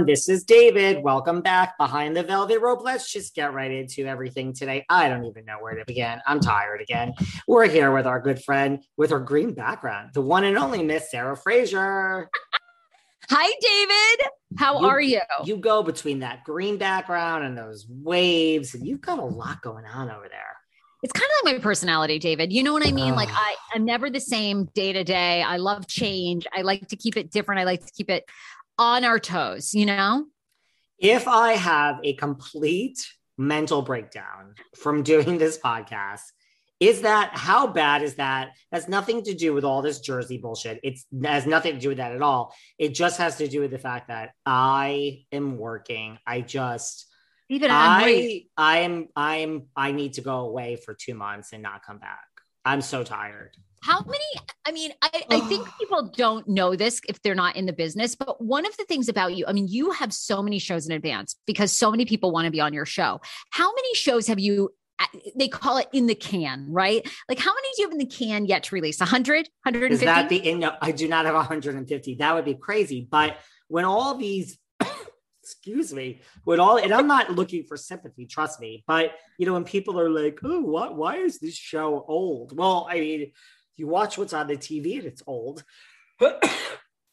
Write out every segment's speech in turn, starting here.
Everyone, this is David. Welcome back behind the velvet rope. Let's just get right into everything today. I don't even know where to begin. I'm tired again. We're here with our good friend with her green background, the one and only Miss Sarah Fraser. Hi, David. How You- are you? You go between that green background and those waves, and you've got a lot going on over there. It's kind of like my personality, David. You know what I mean? Like ah. I, I'm never the same day to day. I love change. I like to keep it different. I like to keep it on our toes, you know? If I have a complete mental breakdown from doing this podcast, is that how bad is that? Has nothing to do with all this Jersey bullshit. It's has nothing to do with that at all. It just has to do with the fact that I am working. I just even I'm I. I am I am I need to go away for two months and not come back. I'm so tired. How many? I mean, I, I think people don't know this if they're not in the business, but one of the things about you, I mean, you have so many shows in advance because so many people want to be on your show. How many shows have you? They call it in the can, right? Like, how many do you have in the can yet to release? 100, 150? Is that the in? No, I do not have 150. That would be crazy. But when all these, excuse me, when all, and I'm not looking for sympathy, trust me. But you know, when people are like, "Oh, what? Why is this show old?" Well, I mean, you watch what's on the TV and it's old.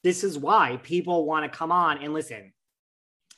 this is why people want to come on and listen.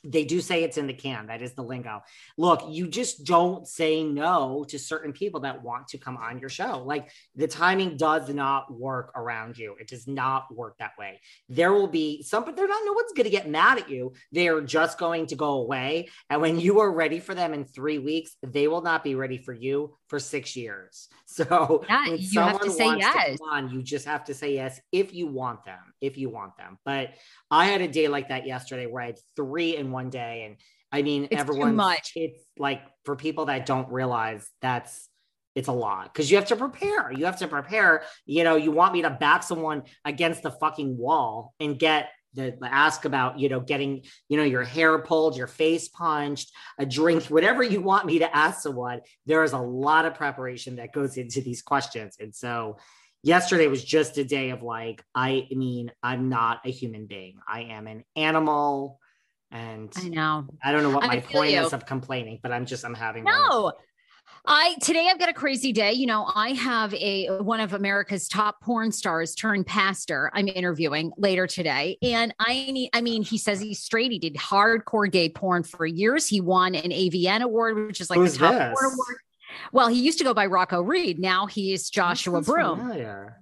They do say it's in the can. That is the lingo. Look, you just don't say no to certain people that want to come on your show. Like the timing does not work around you. It does not work that way. There will be some, but they're not, no one's going to get mad at you. They're just going to go away. And when you are ready for them in three weeks, they will not be ready for you for six years. So Yeah, you have to say wants yes. come on, you just have to say yes if you want them, if you want them. But I had a day like that yesterday where I had three in one day. And I mean, It's everyone, much. it's like for people that don't realize that's it's a lot because you have to prepare. You have to prepare. You know, you want me to back someone against the fucking wall and get the, the ask about, you know, getting, you know, your hair pulled, your face punched, a drink, whatever you want me to ask someone. There is a lot of preparation that goes into these questions. And so yesterday was just a day of like, I mean, I'm not a human being. I am an animal. And I know. I don't know what I my point you. is of complaining, but I'm just I'm having one No. I today I've got a crazy day. You know, I have a one of America's top porn stars turned pastor. I'm interviewing later today, and I need. I mean, he says he's straight. He did hardcore gay porn for years. He won an AVN award, which is like Who's the top this? porn award. Well, he used to go by Rocco Reed. Now he is Joshua Broome. familiar.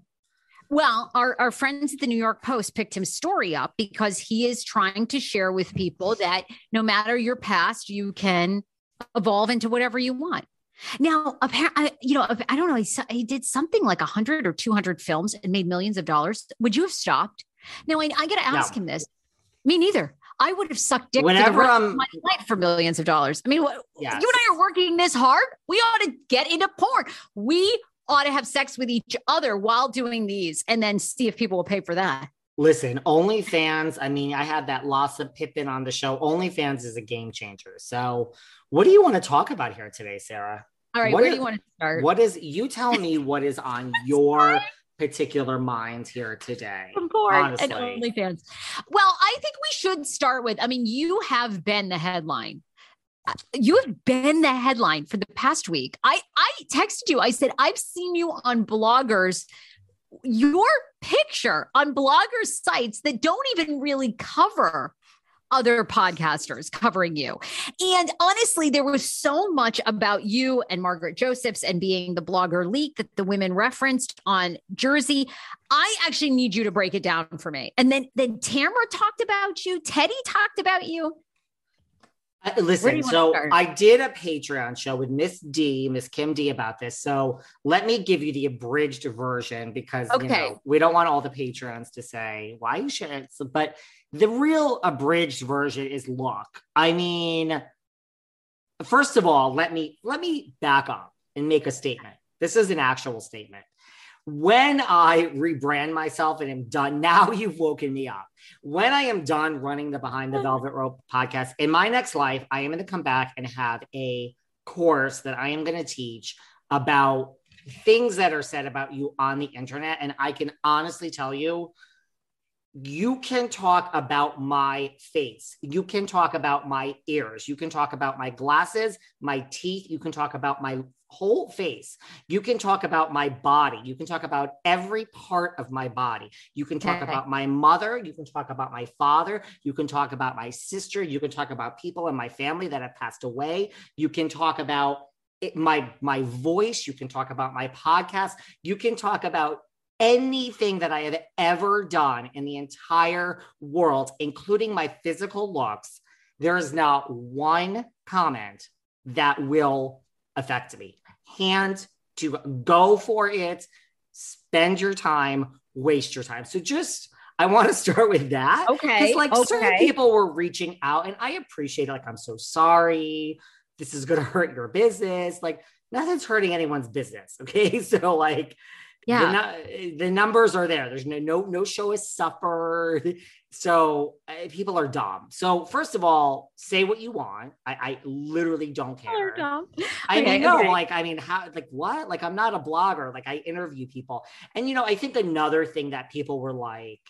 Well, our, our friends at the New York Post picked him story up because he is trying to share with people that no matter your past, you can evolve into whatever you want. Now, apparently, you know, I don't know. He, he did something like 100 or 200 films and made millions of dollars. Would you have stopped? Now, I, I got to ask No. him this. Me neither. I would have sucked dick for Whenever the rest I'm- of my life for millions of dollars. I mean, what, Yes. you and I are working this hard. We ought to get into porn. We ought to have sex with each other while doing these and then see if people will pay for that. Listen, OnlyFans. I mean, I had that Larsa Pippen on the show. OnlyFans is a game changer. So, what do you want to talk about here today, Sarah? All right, What where is- do you want to start? What is you tell me what is on your particular minds here today? Porn and honestly. OnlyFans. Well, I think we should start with. I mean, you have been the headline. Uh, You have been the headline for the past week. I I texted you. I said I've seen you on bloggers. Your picture on blogger sites that don't even really cover other podcasters covering you. And honestly, there was so much about you and Margaret Josephs and being the blogger leak that the women referenced on Jersey. I actually need you to break it down for me. And then then Tamara talked about you, Teddi talked about you. Uh, Listen, you so? I did a Patreon show with Miss D, Miss Kim D about this. So let me give you the abridged version because you Okay. know we don't want all the patrons to say why you shouldn't. So, but the real abridged version is look. I mean, first of all, let me let me back up and make a statement. This is an actual statement. When I rebrand myself and am done, now you've woken me up. When I am done running the Behind the Velvet Rope podcast, in my next life, I am going to come back and have a course that I am going to teach about things that are said about you on the internet. And I can honestly tell you, you can talk about my face. You can talk about my ears. You can talk about my glasses, my teeth. You can talk about my whole face. You can talk about my body. You can talk about every part of my body. You can talk Okay. about my mother. You can talk about my father. You can talk about my sister. You can talk about people in my family that have passed away. You can talk about it, my my voice. You can talk about my podcast. You can talk about anything that I have ever done in the entire world, including my physical looks, there is not one comment that will affect me. Hand to go for it, spend your time, waste your time. So just I want to start with that. Okay, Because like certain people were reaching out and I appreciate it. Like, I'm so sorry. This is gonna hurt your business. Like nothing's hurting anyone's business. Okay. So like Yeah. the, the numbers are there. There's no no no show has suffered. So uh, people are dumb. So first of all, say what you want. I, I literally don't care. I Okay, mean, no, okay. like I mean, how like what? Like I'm not a blogger. Like I interview people, and you know, I think another thing that people were like,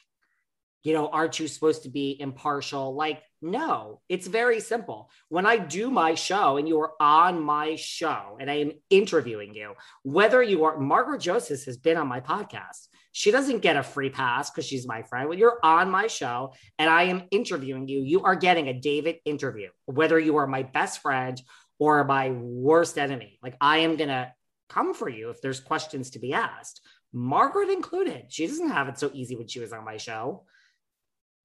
you know, aren't you supposed to be impartial? Like, no, it's very simple. When I do my show and you are on my show and I am interviewing you, whether you are Margaret Joseph has been on my podcast, she doesn't get a free pass because she's my friend. When you're on my show and I am interviewing you, you are getting a David interview, whether you are my best friend or my worst enemy. Like, I am going to come for you if there's questions to be asked. Margaret included. She doesn't have it so easy when she was on my show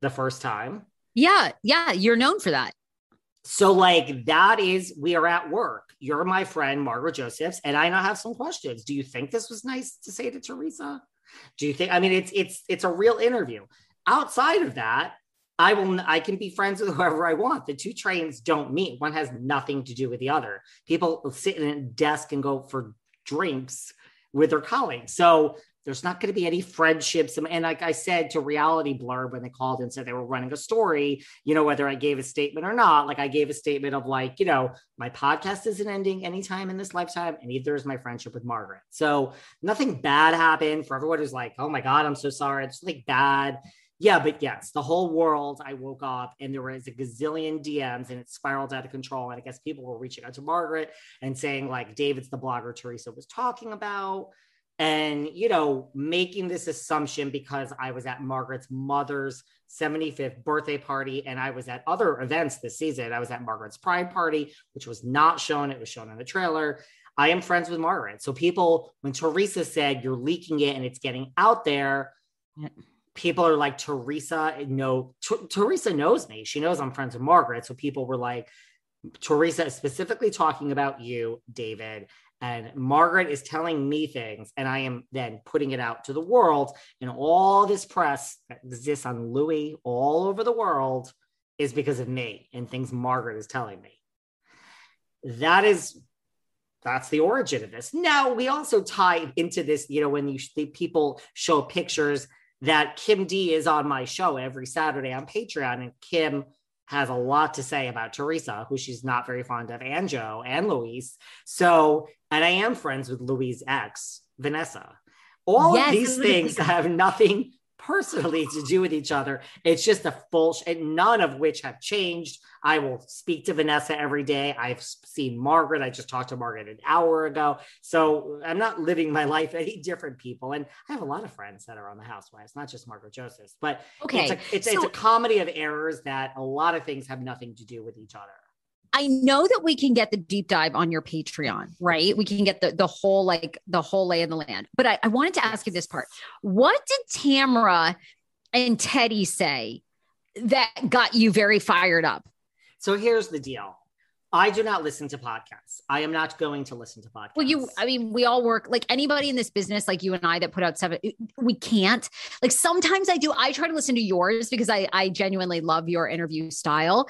the first time. Yeah, yeah, you're known for that. So, like, that is, we are at work. You're my friend, Margaret Josephs, and I now have some questions. Do you think this was nice to say to Teresa? Do you think, I mean, it's, it's, it's a real interview. Outside of that, I will, I can be friends with whoever I want. The two trains don't meet. One has nothing to do with the other. People sit in a desk and go for drinks with their colleagues. So there's not going to be any friendships. And like I said to Reality Blurb when they called and said they were running a story, you know, whether I gave a statement or not, like I gave a statement of like, you know, my podcast isn't ending anytime in this lifetime, and neither is my friendship with Margaret. So nothing bad happened for everyone who's like, oh my God, I'm so sorry. It's like bad. yeah, but yes, the whole world. I woke up and there was a gazillion DMs and it spiraled out of control. And I guess people were reaching out to Margaret and saying, like, David's the blogger Teresa was talking about. And, you know, making this assumption because I was at Margaret's mother's 75th birthday party and I was at other events this season. I was at Margaret's Pride Party, which was not shown, it was shown in the trailer. I am friends with Margaret. So people, when Teresa said you're leaking it and it's getting out there, people are like Teresa. No, T- Teresa knows me. She knows I'm friends with Margaret. So people were like, Teresa is specifically talking about you, David. And Margaret is telling me things, and I am then putting it out to the world. And all this press that exists on Luis all over the world is because of me and things Margaret is telling me. That is that's the origin of this. Now we also tie into this, you know, when you the people show pictures that Kim D is on my show every Saturday on Patreon, and Kim has a lot to say about Teresa, who she's not very fond of, and Joe and Luis. So, and I am friends with Luis' ex, Vanessa. All yes, of these things have nothing personally to do with each other. It's just a full, sh- none of which have changed. I will speak to Vanessa every day. I've seen Margaret. I just talked to Margaret an hour ago. So uh, I'm not living my life any different people. And I have a lot of friends that are on the Housewives, not just Margaret Josephs, but okay. it's, a, it's, so- it's a comedy of errors that a lot of things have nothing to do with each other. I know that we can get the deep dive on your Patreon, right? We can get the the whole like the whole lay of the land. But I, I wanted to ask you this part. What did Tamra and Teddy say that got you very fired up? So here's the deal. I do not listen to podcasts. I am not going to listen to podcasts. Well, you, I mean, we all work like anybody in this business, like you and I that put out seven, we can't. Like sometimes I do, I try to listen to yours because I, I genuinely love your interview style.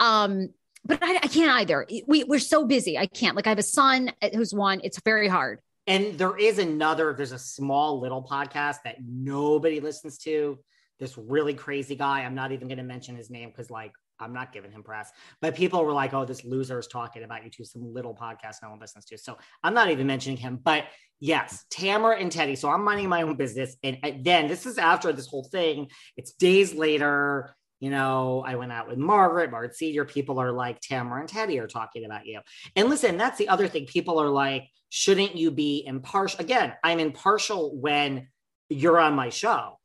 Um, but I, I can't either. We, we're so busy. I can't. Like I have a son uh, who's one. It's very hard. And there is another, there's a small little podcast that nobody listens to. This really crazy guy. I'm not even going to mention his name because, like, I'm not giving him press. But people were like, oh, this loser is talking about you to some little podcast no one listens to. So I'm not even mentioning him. But yes, Tamara and Teddi. So I'm minding my own business. And then this is after this whole thing. It's days later you know, I went out with Margaret, Margaret Senior. People are like, Tamara and Teddi are talking about you. And listen, that's the other thing. People are like, shouldn't you be impartial? Again, I'm impartial when you're on my show.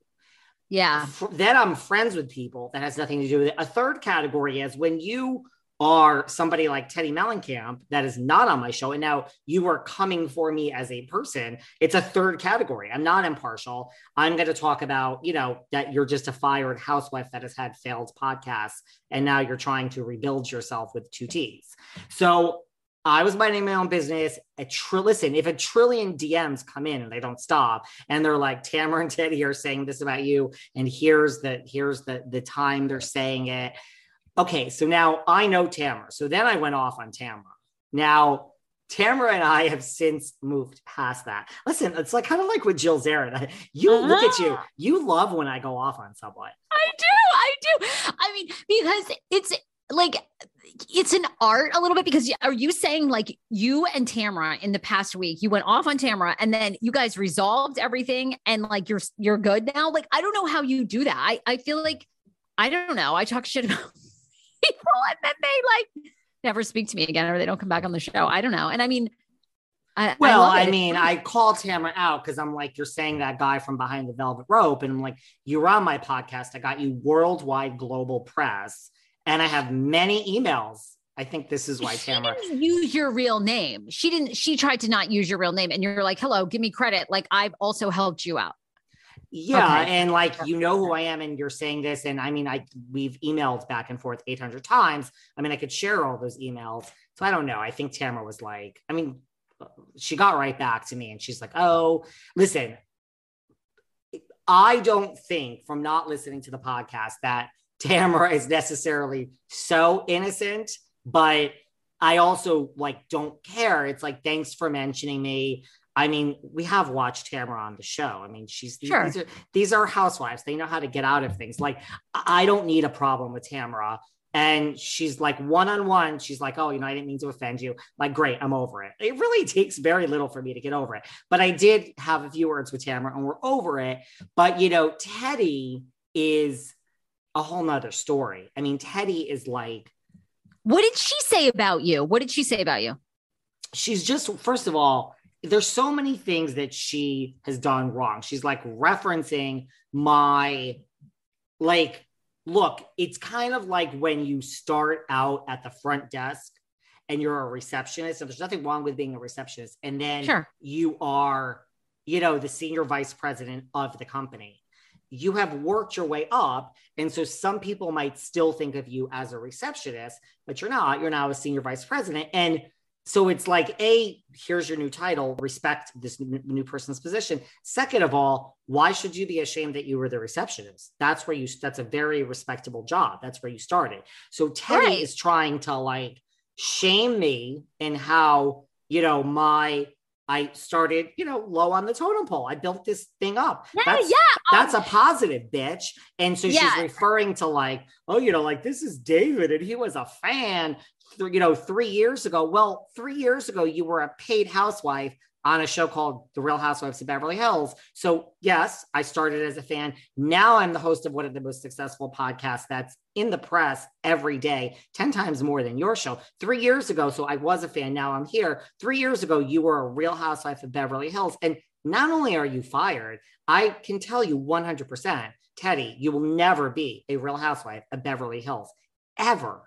Yeah. Then I'm friends with people. That has nothing to do with it. A third category is when you are somebody like Teddi Mellencamp that is not on my show. And now you are coming for me as a person. It's a third category. I'm not impartial. I'm going to talk about, you know, that you're just a fired housewife that has had failed podcasts. And now you're trying to rebuild yourself with two T's. So I was minding my own business. A tr- listen, if a trillion DMs come in and they don't stop, and they're like, Tamara and Teddi are saying this about you, and here's the here's the the time they're saying it okay, so now I know Tamara. So then I went off on Tamara. Now, Tamara and I have since moved past that. Listen, it's like kind of like with Jill Zarin. You uh-huh. look at you. Ah. You love when I go off on someone. I do. I do. I mean, because it's like it's an art a little bit because are you saying like you and Tamara in the past week you went off on Tamara and then you guys resolved everything and like you're you're good now like I don't know how you do that I I feel like I don't know I talk shit about people and then they like never speak to me again or they don't come back on the show. I don't know. And I mean, I, well, I, I mean, I called Tamara out because I'm like, you're saying that guy from behind the velvet rope. And I'm like, you were on my podcast. I got you worldwide global press. And I have many emails. I think this is why she Tamara didn't use your real name. She didn't, she tried to not use your real name. And you're like, hello, give me credit. Like I've also helped you out. Yeah, okay. and like you know who I am, and you're saying this, and I mean, I we've emailed back and forth 800 times. I mean, I could share all those emails. So I don't know. I think Tamara was like, I mean, she got right back to me, and she's like, "Oh, listen, I don't think from not listening to the podcast that Tamara is necessarily so innocent, but I also like don't care. It's like, thanks for mentioning me. I mean, we have watched Tamara on the show. I mean, she's sure. these, are, these are housewives. They know how to get out of things. Like, I don't need a problem with Tamara. And she's like one on one. She's like, oh, you know, I didn't mean to offend you. Like, great, I'm over it. It really takes very little for me to get over it. But I did have a few words with Tamara and we're over it. But, you know, Teddi is a whole nother story. I mean, Teddi is like, What did she say about you? What did she say about you? she's just, first of all, there's so many things that she has done wrong. She's like referencing my, like, look, it's kind of like when you start out at the front desk and you're a receptionist, and there's nothing wrong with being a receptionist, and then Sure. you are, you know, the senior vice president of the company. You have worked your way up. And so some people might still think of you as a receptionist, but you're not. You're now a senior vice president. And so it's like, A, here's your new title, respect this new person's position. Second of all, why should you be ashamed that you were the receptionist? That's where you, that's a very respectable job. That's where you started. So Teddi Right. is trying to like shame me in how, you know, my, I started, you know, low on the totem pole. I built this thing up. Yeah, that's, yeah. Um that's a positive, bitch. And so Yeah. she's referring to like, oh, you know, like this is David and he was a fan, you know, three years ago. Well, three years ago, you were a paid housewife on a show called The Real Housewives of Beverly Hills. So, yes, I started as a fan. Now I'm the host of one of the most successful podcasts that's in the press every day, 10 times more than your show. Three years ago, so I was a fan. Now I'm here. Three years ago, you were a Real Housewife of Beverly Hills. And not only are you fired, I can tell you 100%, Teddi, you will never be a Real Housewife of Beverly Hills ever,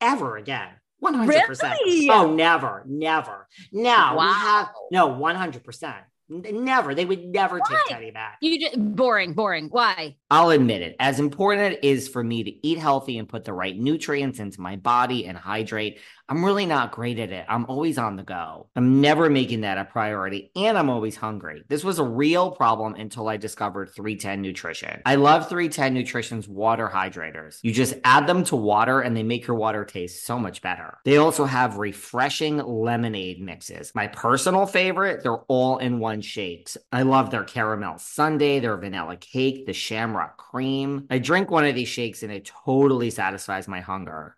ever again. 100%. Really? Oh, never, never. Now we have no 100%. Never. They would never Why? take Teddi back. You just boring, boring. Why? I'll admit it. As important as it is for me to eat healthy and put the right nutrients into my body and hydrate, I'm really not great at it. I'm always on the go. I'm never making that a priority and I'm always hungry. This was a real problem until I discovered 310 Nutrition. I love 310 Nutrition's water hydrators. You just add them to water and they make your water taste so much better. They also have refreshing lemonade mixes. My personal favorite, they're all in one shakes. I love their caramel sundae, their vanilla cake, the shamrock cream. I drink one of these shakes and it totally satisfies my hunger.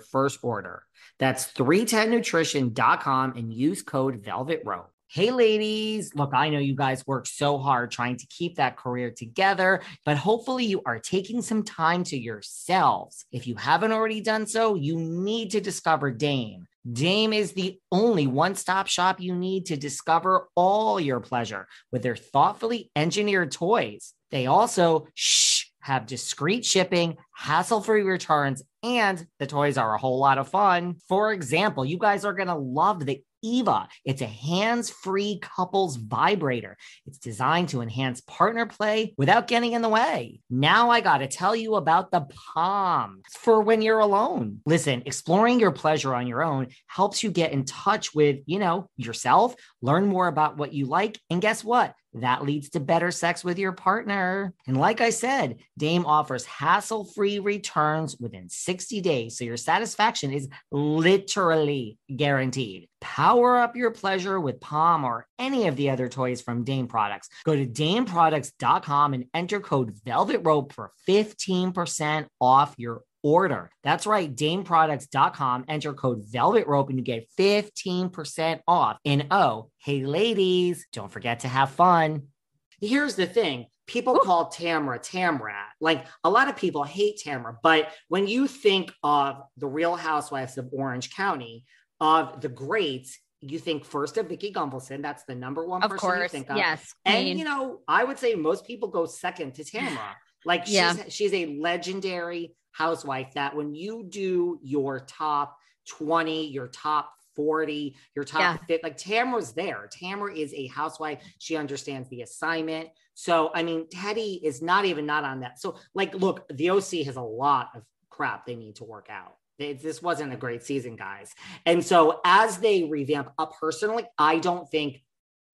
first order. That's 310nutrition.com and use code Velvet Rope. Hey, ladies. Look, I know you guys work so hard trying to keep that career together, but hopefully you are taking some time to yourselves. If you haven't already done so, you need to discover Dame. Dame is the only one stop shop you need to discover all your pleasure with their thoughtfully engineered toys. They also, shh, have discreet shipping, hassle free returns, and the toys are a whole lot of fun. For example, you guys are going to love the Eva. It's a hands free couples vibrator. It's designed to enhance partner play without getting in the way. Now I got to tell you about the Palm for when you're alone. Listen, exploring your pleasure on your own helps you get in touch with, you know, yourself, learn more about what you like, and guess what? That leads to better sex with your partner. And like I said, Dame offers hassle free returns within 60 days. So your satisfaction is literally guaranteed. Power up your pleasure with Palm or any of the other toys from Dame Products. Go to dameproducts.com and enter code Velvet Rope for 15% off your order. That's right, dameproducts.com. Enter code Velvet Rope and you get 15% off. And oh, hey, ladies, don't forget to have fun. Here's the thing people call Tamra Tamrat. Like a lot of people hate Tamra, but when you think of the real housewives of Orange County, of the greats, you think first of Vicki Gunvalson. That's the number one Of person you course. think of. Yes. And queen. you know, I would say most people go second to Tamra. Like she's Yeah. she's a legendary housewife that when you do your top 20, your top 40, your top Yeah. fit, like Tamra's there. Tamra is a housewife. She understands the assignment. So I mean, Teddi is not even not on that. So like, look, the OC has a lot of crap they need to work out. This wasn't a great season, guys. And so as they revamp up personally, I don't think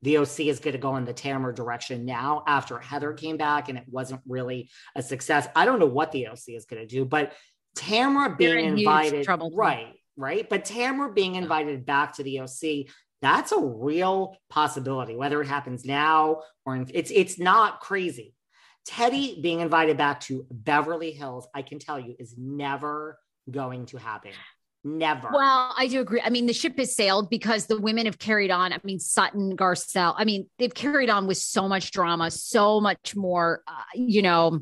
the OC is going to go in the Tamara direction now after Heather came back and it wasn't really a success. I don't know what the OC is going to do, but Tamara being in invited, trouble. right, right. But Tamara being invited back to the OC, that's a real possibility, whether it happens now or in, it's it's not crazy. Teddi being invited back to Beverly Hills, I can tell you, is never going to happen. Never. Well, I do agree. I mean, the ship has sailed because the women have carried on. I mean, Sutton, Garcelle. I mean, they've carried on with so much drama, so much more. Uh, you know,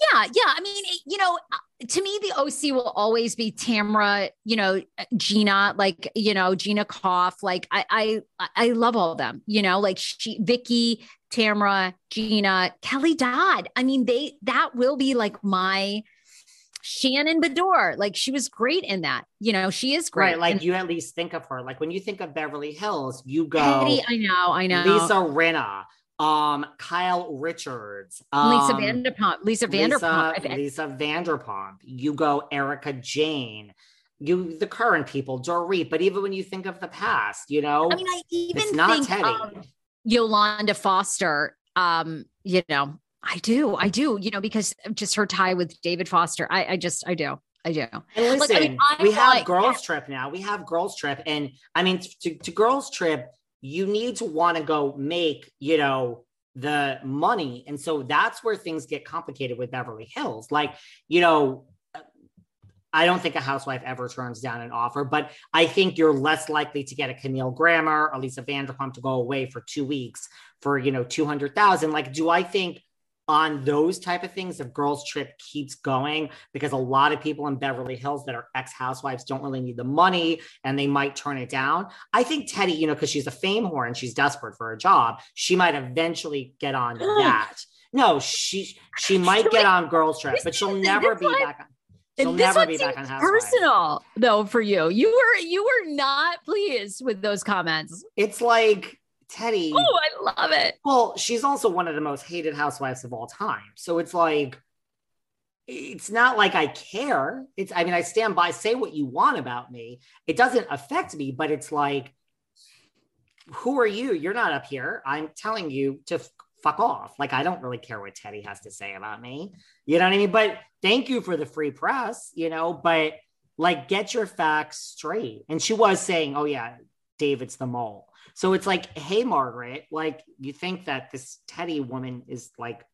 yeah, yeah. I mean, you know, uh, to me, the OC will always be Tamra. You know, Gina, like you know, Gina Koff. Like I, I, I love all of them. You know, like she, Vicki, Tamra, Gina, Kelly Dodd. I mean, they that will be like my Shannon Beador, like she was great in that. You know, she is great. Right, like and, you at least think of her. Like when you think of Beverly Hills, you go. Petty, I know, I know. Lisa Rinna, um, Kyle Richards, um, Lisa Vanderpump, Lisa Vanderpump, Lisa, Lisa Vanderpump. You go Erika Jayne You the current people, Dorit. But even when you think of the past, you know, I mean, I even it's not think Yolanda Foster. Um, you know, I do. I do, you know, because just her tie with David Foster. I, I just, I do. I do. And listen, like, I mean, we have like, girls trip now. We have girls trip. And I mean, to, to girls trip, you need to want to go make, you know, the money. And so that's where things get complicated with Beverly Hills. Like, you know, uh, I don't think a housewife ever turns down an offer, but I think you're less likely to get a Camille Grammer or Lisa Vanderpump to go away for two weeks for, you know, 200,000. Like, do I think on those type of things if girls trip keeps going because a lot of people in beverly hills that are ex-housewives don't really need the money and they might turn it down i think teddi you know because she's a fame whore and she's desperate for a job she might eventually get on that no she she might get on girls trip but she'll never be back on She'll never be back on Housewives. Personal though for you, you were you were not pleased with those comments. It's like Teddi. Oh, I love it. Well, she's also one of the most hated housewives of all time. So it's like, it's not like I care. It's, I mean, I stand by, say what you want about me. It doesn't affect me, but it's like, who are you? You're not up here. I'm telling you to f- fuck off. Like, I don't really care what Teddi has to say about me. You know what I mean? But thank you for the free press, you know, but like, get your facts straight. And she was saying, oh, yeah, David's the mole. So it's like, hey, Margaret, like you think that this Teddi woman is like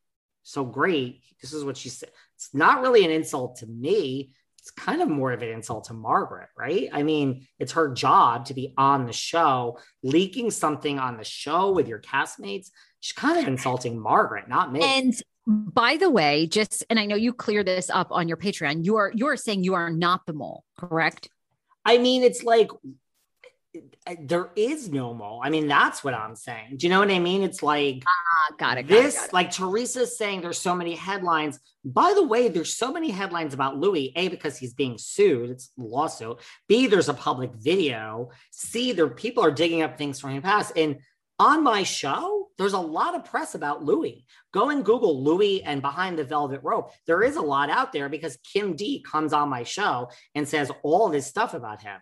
so great. This is what she said. It's not really an insult to me. It's kind of more of an insult to Margaret, right? I mean, it's her job to be on the show, leaking something on the show with your castmates. She's kind of insulting Margaret, not me. And by the way, just and I know you clear this up on your Patreon. You are you are saying you are not the mole, correct? I mean, it's like there is no mole. I mean, that's what I'm saying. Do you know what I mean? It's like, ah, got it. Got this, it, got it. like Teresa's saying, there's so many headlines. By the way, there's so many headlines about Luis. A because he's being sued, it's a lawsuit. B there's a public video. C there people are digging up things from his past. And on my show, there's a lot of press about Luis. Go and Google Luis and Behind the Velvet Rope. There is a lot out there because Kim D comes on my show and says all this stuff about him.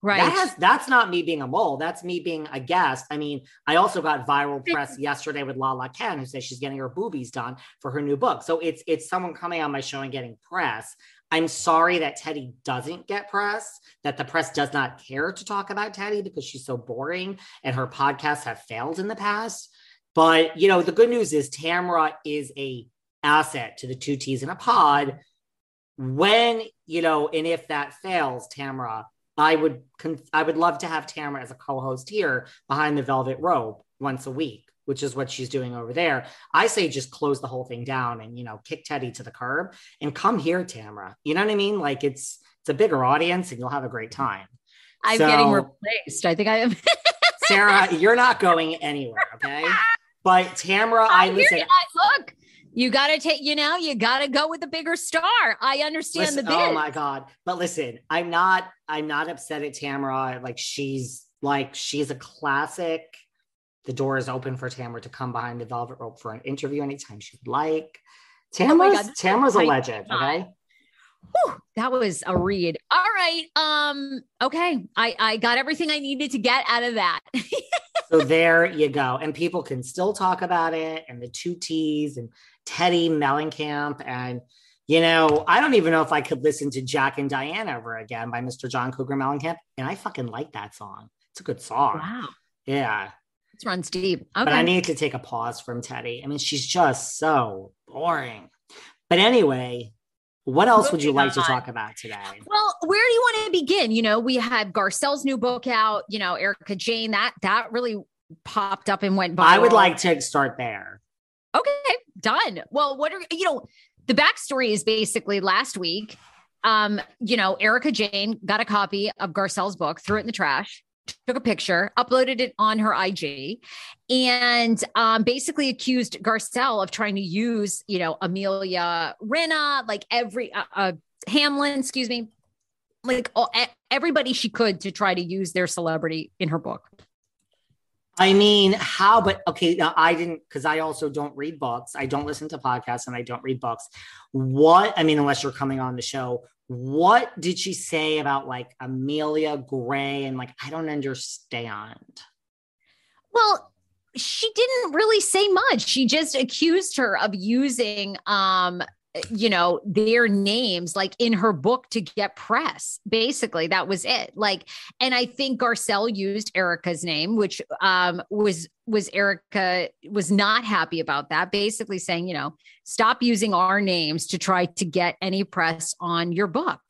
Right. That has, that's not me being a mole. That's me being a guest. I mean, I also got viral press yesterday with Lala Kent, who says she's getting her boobies done for her new book. So it's it's someone coming on my show and getting press. I'm sorry that Teddi doesn't get press, that the press does not care to talk about Teddi because she's so boring and her podcasts have failed in the past. But you know, the good news is Tamara is a asset to the two T's in a pod. When, you know, and if that fails, Tamara I would con- I would love to have Tamara as a co-host here behind the velvet rope once a week, which is what she's doing over there. I say just close the whole thing down and you know kick Teddi to the curb and come here, Tamara. You know what I mean? Like it's it's a bigger audience and you'll have a great time. I'm so, getting replaced. I think I am. Sarah, you're not going anywhere, okay? But Tamara, I, I listen. Look, you got to take, you know, you got to go with the bigger star. I understand listen, the bid. Oh my God. But listen, I'm not, I'm not upset at Tamara. Like she's like, she's a classic. The door is open for Tamara to come behind the velvet rope for an interview anytime she'd like. Tamara's, oh Tamara's a legend. Okay. Whew, that was a read. All right. Um, okay. I, I got everything I needed to get out of that. so there you go. And people can still talk about it and the two T's and Teddi Mellencamp. And, you know, I don't even know if I could listen to Jack and Diane ever again by Mr. John Cougar Mellencamp. And I fucking like that song. It's a good song. Wow. Yeah. It runs deep. Okay. But I need to take a pause from Teddi. I mean, she's just so boring. But anyway, what else would you like to talk about today? Well, where do you want to begin? You know, we had Garcelle's new book out, you know, Erika Jayne, that that really popped up and went viral. I would like to start there. Okay, done. Well, what are you know, the backstory is basically last week, um, you know, Erika Jayne got a copy of Garcelle's book, threw it in the trash took a picture, uploaded it on her IG, and um, basically accused Garcelle of trying to use, you know, Amelia Rinna, like every uh, uh, Hamlin, excuse me, like all, everybody she could to try to use their celebrity in her book. I mean, how? But okay, now I didn't because I also don't read books. I don't listen to podcasts and I don't read books. What I mean, unless you're coming on the show, what did she say about like Amelia Gray? And like, I don't understand. Well, she didn't really say much. She just accused her of using um you know their names like in her book to get press basically that was it like and i think garcelle used erika's name which um was was erika was not happy about that basically saying you know stop using our names to try to get any press on your book.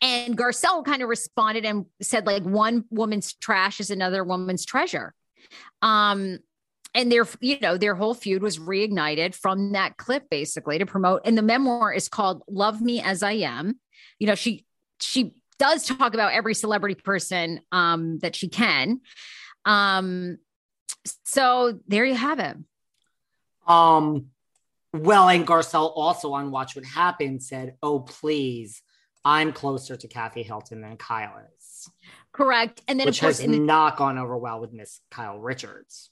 And garcelle kind of responded and said like one woman's trash is another woman's treasure. Um and their you know their whole feud was reignited from that clip basically to promote and the memoir is called love me as i am. You know she she does talk about every celebrity person um that she can. Um so there you have it. Um well and garcelle also on watch what happened said oh please i'm closer to kathy hilton than kyle is. Correct. And then which of course has not gone over well with miss kyle richards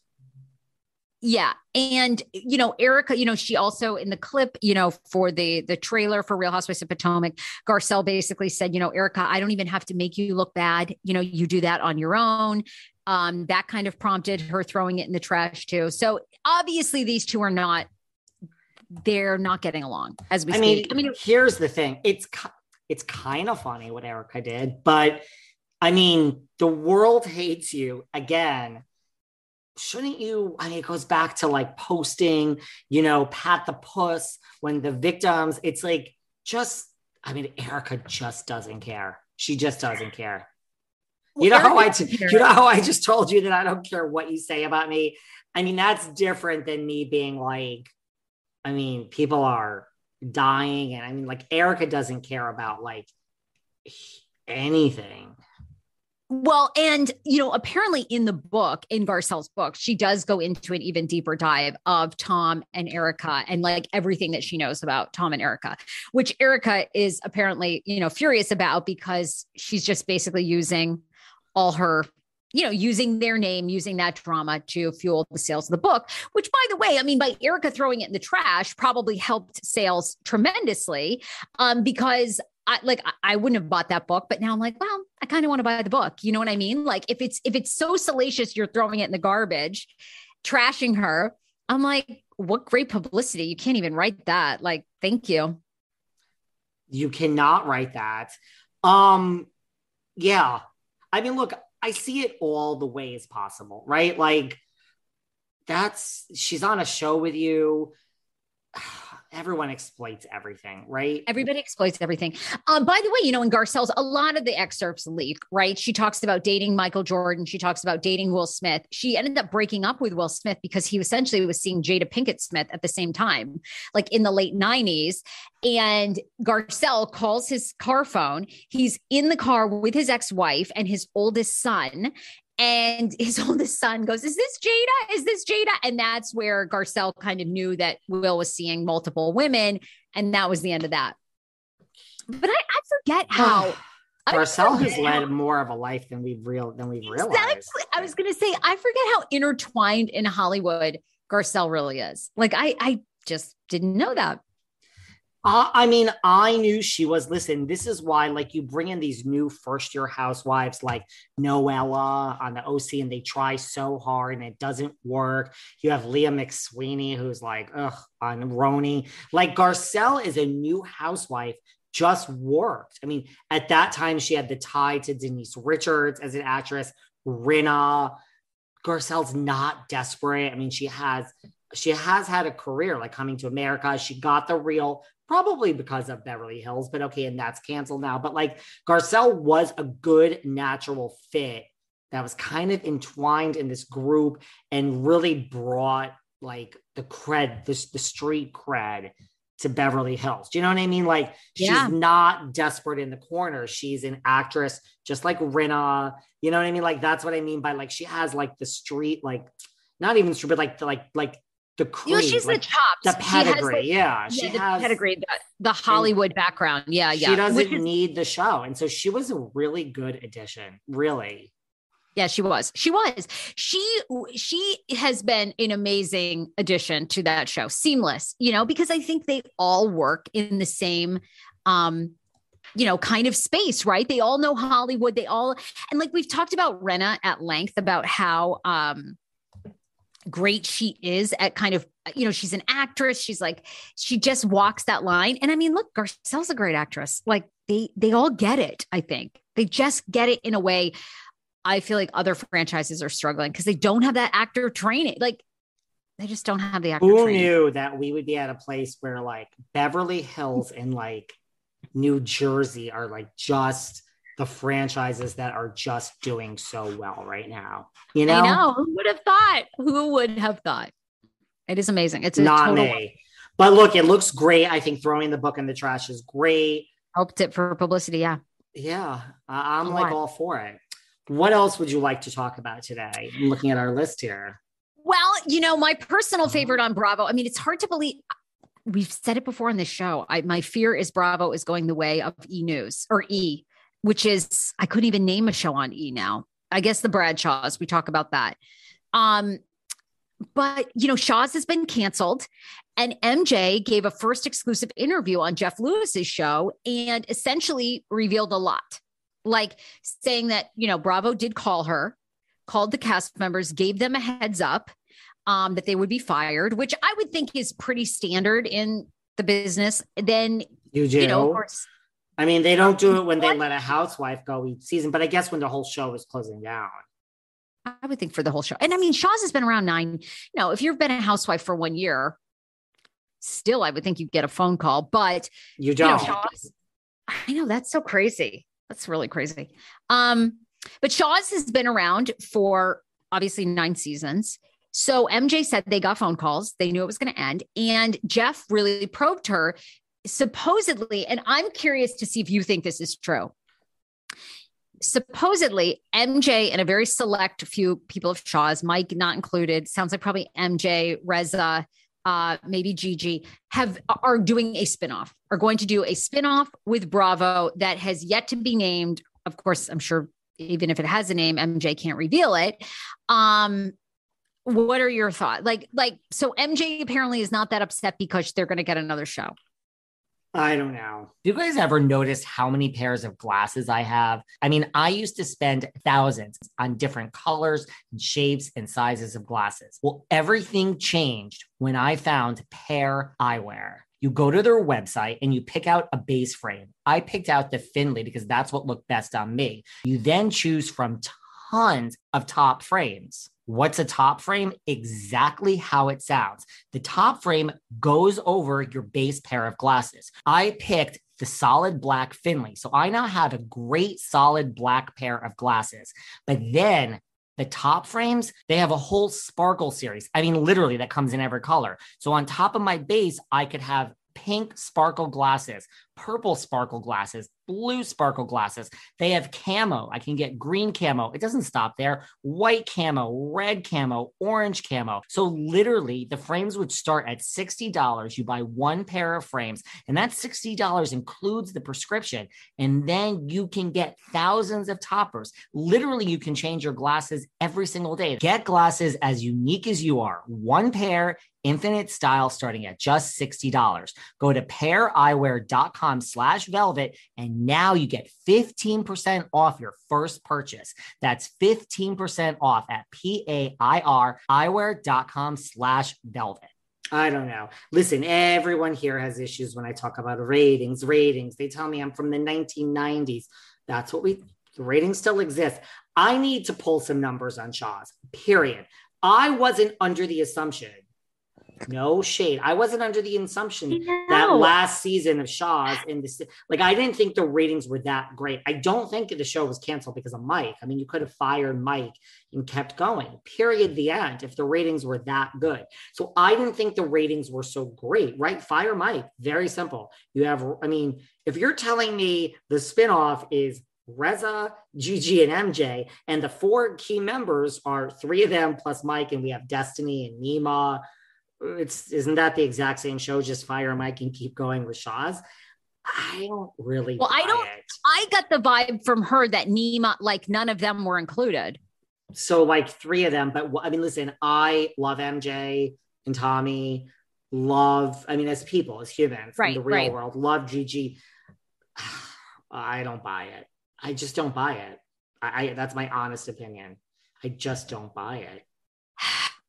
yeah. And, you know, Erika, you know, she also in the clip, you know, for the the trailer for Real Housewives of Potomac, Garcelle basically said, you know, Erika, I don't even have to make you look bad. You know, you do that on your own. Um, that kind of prompted her throwing it in the trash too. So obviously these two are not they're not getting along as we I speak. Mean, I mean, here's the thing. It's it's kind of funny what Erika did, but I mean, the world hates you again shouldn't you i mean it goes back to like posting you know pat the puss when the victims it's like just i mean erika just doesn't care she just doesn't care you know how I t- you know how I just told you that I don't care what you say about me. I mean that's different than me being like, I mean people are dying, and I mean like Erika doesn't care about like anything. Well, and you know, apparently in the book, in Garcelle's book, she does go into an even deeper dive of Tom and Erika and like everything that she knows about Tom and Erika, which Erika is apparently, you know, furious about because she's just basically using all her you know, using their name, using that drama to fuel the sales of the book, which by the way, I mean, by Erika throwing it in the trash probably helped sales tremendously um, because I like I wouldn't have bought that book, but now I'm like, well, I kind of want to buy the book. You know what I mean? Like if it's if it's so salacious, you're throwing it in the garbage, trashing her. I'm like, what great publicity. You can't even write that. Like, thank you. You cannot write that. Um, yeah. I mean, look, I see it all the ways possible, right? Like that's she's on a show with you everyone exploits everything, right? Everybody exploits everything. Um, by the way, you know, in Garcelle's, a lot of the excerpts leak, right? She talks about dating Michael Jordan. She talks about dating Will Smith. She ended up breaking up with Will Smith because he essentially was seeing Jada Pinkett Smith at the same time, like in the late 90s. And Garcelle calls his car phone. He's in the car with his ex wife and his oldest son. And his oldest son goes, Is this Jada? Is this Jada? And that's where Garcelle kind of knew that Will was seeing multiple women. And that was the end of that. But I, I forget how. Garcelle has led more of a life than we've real than we've exactly. realized. I was gonna say, I forget how intertwined in Hollywood Garcelle really is. Like I I just didn't know that. Uh, I mean, I knew she was. Listen, this is why, like, you bring in these new first year housewives like Noella on the OC, and they try so hard and it doesn't work. You have Leah McSweeney, who's like, ugh, on RHONY. Like, Garcelle is a new housewife, just worked. I mean, at that time, she had the tie to Denise Richards as an actress, Rinna. Garcelle's not desperate. I mean, she has she has had a career like coming to America. She got the real probably because of Beverly Hills, but okay, and that's canceled now. But like Garcelle was a good natural fit that was kind of entwined in this group and really brought like the cred, this the street cred to Beverly Hills. Do you know what I mean? Like yeah. she's not desperate in the corner. She's an actress just like Rinna. You know what I mean? Like that's what I mean by like she has like the street, like not even street, but like the, like like the know, she's like the chops, the pedigree. Like, yeah, she the has pedigree, the, the Hollywood background. Yeah, yeah. She doesn't is, need the show, and so she was a really good addition. Really. Yeah, she was. She was. She she has been an amazing addition to that show. Seamless, you know, because I think they all work in the same um you know, kind of space, right? They all know Hollywood. They all and like we've talked about Rinna at length about how um great she is at kind of you know she's an actress. She's like she just walks that line. And i mean look garcelle's a great actress. Like they they all get it i think. They just get it in a way i feel like other franchises are struggling because they don't have that actor training. Like they just don't have the actor who training. knew that we would be at a place where like beverly hills and like new jersey are like just the franchises that are just doing so well right now. You know, I know who would have thought? Who would have thought? It is amazing. It's not total- me. But look, it looks great. I think throwing the book in the trash is great. Helped it for publicity. Yeah. Yeah. I'm like all for it. What else would you like to talk about today? I'm looking at our list here. Well, you know, my personal uh-huh. favorite on Bravo. I mean, it's hard to believe we've said it before on this show. I, my fear is Bravo is going the way of E News or E which is I couldn't even name a show on E now. I guess the Bradshaws, we talk about that. Um, but you know, Shahs has been canceled, and MJ gave a first exclusive interview on Jeff Lewis's show and essentially revealed a lot, like saying that you know Bravo did call her, called the cast members, gave them a heads up um, that they would be fired, which I would think is pretty standard in the business. Then you, you know, of course, I mean, they don't do it when they let a housewife go each season, but I guess when the whole show is closing down. I would think for the whole show. And I mean, Shahs has been around nine. You know, if you've been a housewife for one year, still, I would think you'd get a phone call, but you don't. You know, Shahs, I know that's so crazy. That's really crazy. Um, but Shahs has been around for obviously nine seasons. So MJ said they got phone calls. They knew it was going to end. And Jeff really probed her supposedly, and I'm curious to see if you think this is true. Supposedly, MJ and a very select few people of Shahs, Mike not included, sounds like probably MJ, Reza, uh, maybe GG, have are doing a spinoff, are going to do a spinoff with Bravo that has yet to be named. Of course, I'm sure even if it has a name, MJ can't reveal it. Um, what are your thoughts? Like, like, so MJ apparently is not that upset because they're going to get another show. I don't know. Do you guys ever notice how many pairs of glasses I have? I mean, I used to spend thousands on different colors and shapes and sizes of glasses. Well, everything changed when I found Pair Eyewear. You go to their website and you pick out a base frame. I picked out the Finley because that's what looked best on me. You then choose from tons of top frames. What's a top frame? Exactly how it sounds. The top frame goes over your base pair of glasses. I picked the solid black Finley. So I now have a great solid black pair of glasses. But then the top frames, they have a whole sparkle series. I mean, literally, that comes in every color. So on top of my base, I could have pink sparkle glasses purple sparkle glasses, blue sparkle glasses. They have camo. I can get green camo. It doesn't stop there. White camo, red camo, orange camo. So literally the frames would start at $60. You buy one pair of frames and that $60 includes the prescription. And then you can get thousands of toppers. Literally you can change your glasses every single day. Get glasses as unique as you are. One pair infinite style starting at just $60. Go to paireyewear.com slash velvet and now you get 15% off your first purchase. That's 15% off at P-A-I-R eyewear.com slash velvet. I don't know. Listen, everyone here has issues when I talk about ratings, ratings. They tell me I'm from the 1990s. That's what we, the ratings still exist. I need to pull some numbers on Shahs, period. I wasn't under the assumption no shade. I wasn't under the assumption that last season of Shahs in this, like, I didn't think the ratings were that great. I don't think the show was canceled because of Mike. I mean, you could have fired Mike and kept going, period. The end, if the ratings were that good. So I didn't think the ratings were so great, right? Fire Mike. Very simple. You have, I mean, if you're telling me the spinoff is Reza, GG, and MJ, and the four key members are three of them plus Mike, and we have Destiney and Nema it's isn't that the exact same show? Just fire Mike and keep going with Shahs. I don't really. Well, I don't. It. I got the vibe from her that Nema, like none of them were included. So, like three of them, but I mean, listen, I love MJ and Tommy. Love, I mean, as people, as humans right, in the real right. world, love GG. I don't buy it. I just don't buy it. I, I that's my honest opinion. I just don't buy it.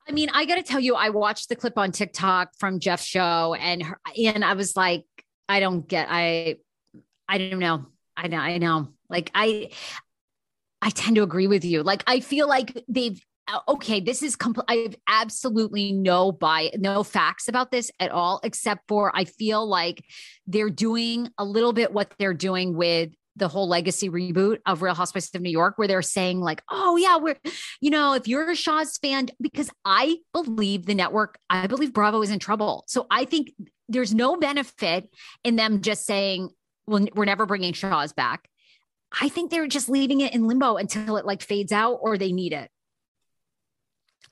I mean, I got to tell you, I watched the clip on TikTok from Jeff's show, and her, and I was like, I don't get, I, I don't know, I know, I know, like I, I tend to agree with you. Like I feel like they've uh, okay, this is complete. I have absolutely no by no facts about this at all, except for I feel like they're doing a little bit what they're doing with the whole legacy reboot of Real Housewives of New York, where they're saying, like, oh, yeah, we're, you know, if you're a Shahs fan, because I believe the network, I believe Bravo is in trouble. So I think there's no benefit in them just saying, well, we're never bringing Shahs back. I think they're just leaving it in limbo until it like fades out or they need it.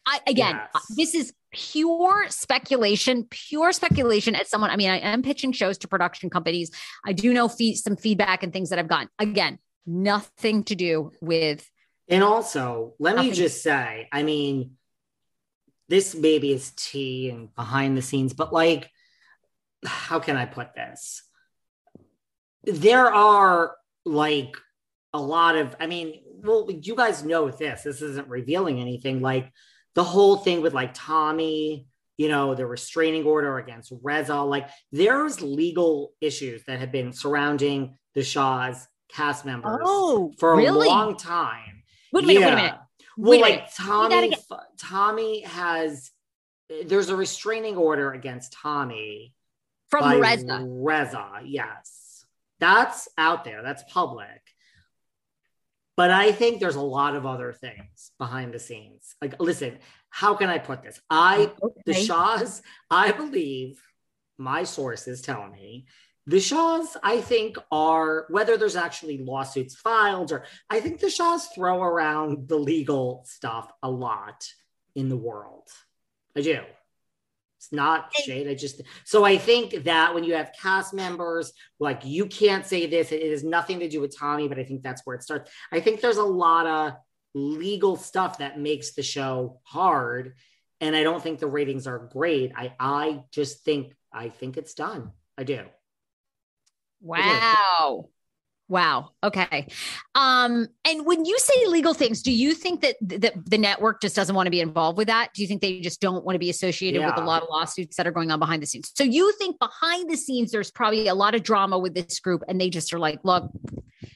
I, again, yes. this is pure speculation, pure speculation as someone. I mean, I am pitching shows to production companies. I do know fee- some feedback and things that I've gotten. Again, nothing to do with. And also, let nothing. me just say, I mean, this maybe is tea and behind the scenes, but like, how can I put this? There are like a lot of, I mean, well, you guys know this. This isn't revealing anything. Like, the whole thing with like Tommy, you know, the restraining order against Reza, like there's legal issues that have been surrounding the Shahs cast members oh, for really? a long time. Wait a minute, yeah. wait a minute. Well, wait like Tommy, Tommy has there's a restraining order against Tommy from Reza. Reza, yes, that's out there. That's public. But I think there's a lot of other things behind the scenes. Like, listen, how can I put this? I, oh, okay. the Shahs, I believe my sources tell me the Shahs, I think, are whether there's actually lawsuits filed or I think the Shahs throw around the legal stuff a lot in the world. I do. It's not shade. I just so I think that when you have cast members, like you can't say this, it has nothing to do with Tommy, but I think that's where it starts. I think there's a lot of legal stuff that makes the show hard. And I don't think the ratings are great. I I just think I think it's done. I do. Wow. Wow. Okay. Um, and when you say legal things, do you think that that the network just doesn't want to be involved with that? Do you think they just don't want to be associated yeah. with a lot of lawsuits that are going on behind the scenes? So you think behind the scenes there's probably a lot of drama with this group, and they just are like, look,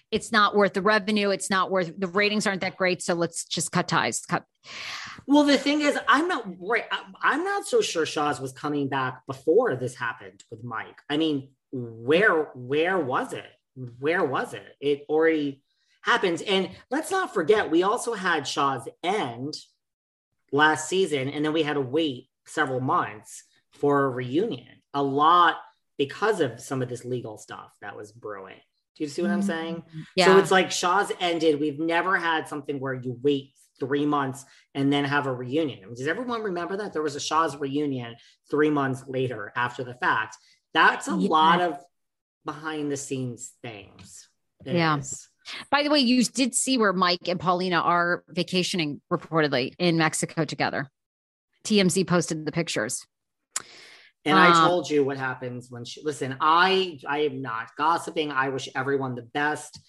it's not worth the revenue. It's not worth the ratings aren't that great. So let's just cut ties. Cut. Well, the thing is, I'm not right. I'm not so sure Shahs was coming back before this happened with Mike. I mean, where where was it? Where was it? It already happens. And let's not forget, we also had Shahs end last season, and then we had to wait several months for a reunion. A lot because of some of this legal stuff that was brewing. Do you see what I'm saying? Mm-hmm. Yeah. So it's like Shahs ended. We've never had something where you wait three months and then have a reunion. I mean, does everyone remember that? There was a Shahs reunion three months later after the fact. That's a Yeah. lot of behind the scenes things. It Yeah. is. By the way, you did see where Mike and Paulina are vacationing reportedly in Mexico together. TMZ posted the pictures. And I Um, told you what happens when she listen, I I am not gossiping. I wish everyone the best.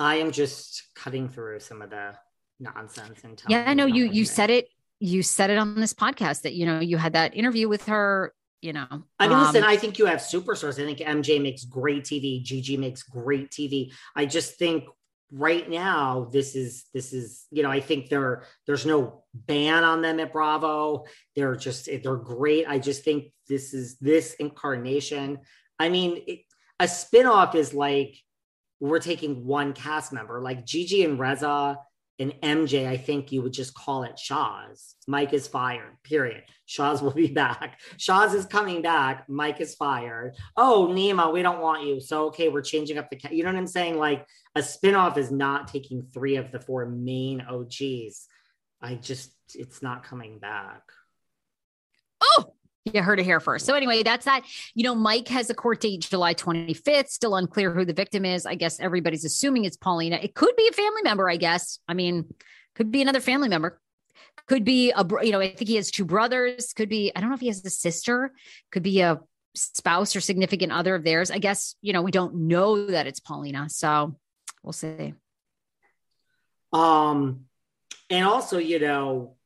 I am just cutting through some of the nonsense and telling Yeah, I know you you said it you said it on this podcast that you know you had that interview with her, you know. I mean, listen, um, I think you have superstars. I think MJ makes great TV. GG makes great TV. I just think right now this is this is you know I think there there's no ban on them at Bravo. They're just they're great. I just think this is this incarnation. I mean, it, a spinoff is like we're taking one cast member like GG and Reza and MJ, I think you would just call it Shahs. Mike is fired, period. Shahs will be back. Shahs is coming back. Mike is fired. Oh, Nema, we don't want you. So, okay, we're changing up the, ca- you know what I'm saying? Like a spinoff is not taking three of the four main OGs. I just, it's not coming back. You heard it here first. So anyway, that's that. You know, Mike has a court date July 25th. Still unclear who the victim is. I guess everybody's assuming it's Paulina. It could be a family member. I guess. I mean, could be another family member. Could be a you know. I think he has two brothers. Could be. I don't know if he has a sister. Could be a spouse or significant other of theirs. I guess you know we don't know that it's Paulina. So we'll see. Um, and also, you know,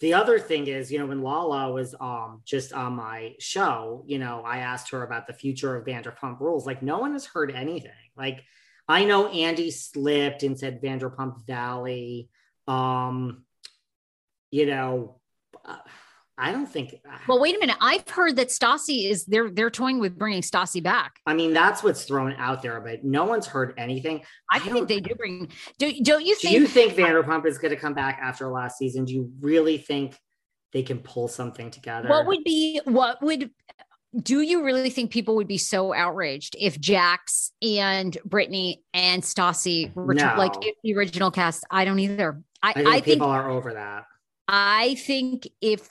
the other thing is, you know, when Lala was um just on my show, you know, I asked her about the future of Vanderpump Rules. Like, no one has heard anything. Like, I know Andy slipped and said Vanderpump Valley. Um, you know, uh, I don't think. Uh, well, wait a minute. I've heard that Stassi is they're they're toying with bringing Stassi back. I mean, that's what's thrown out there, but no one's heard anything. I, I think they do bring. Do, don't you think? Do you think Vanderpump is going to come back after last season? Do you really think they can pull something together? what would be what would do you really think people would be so outraged if Jax and Brittany and Stassi were No. like if the original cast? I don't either. I, I think I think people are over that. I think if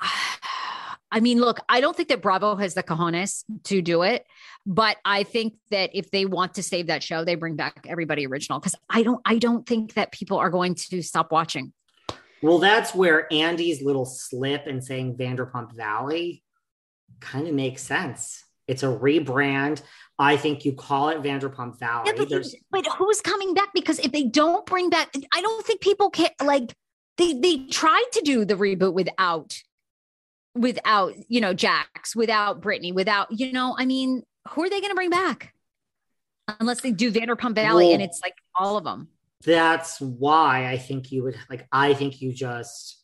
I mean, look, I don't think that Bravo has the cojones to do it, but I think that if they want to save that show, they bring back everybody original because I don't, I don't think that people are going to stop watching. Well, that's where Andy's little slip in saying Vanderpump Valley kind of makes sense. It's a rebrand. I think you call it Vanderpump Valley. Yeah, but, but who's coming back? Because if they don't bring back, I don't think people can like they they tried to do the reboot without without you know Jax, without Brittany, without you know. I mean, who are they going to bring back? Unless they do Vanderpump Valley, and it's like all of them. that's why I think you would like. I think you just.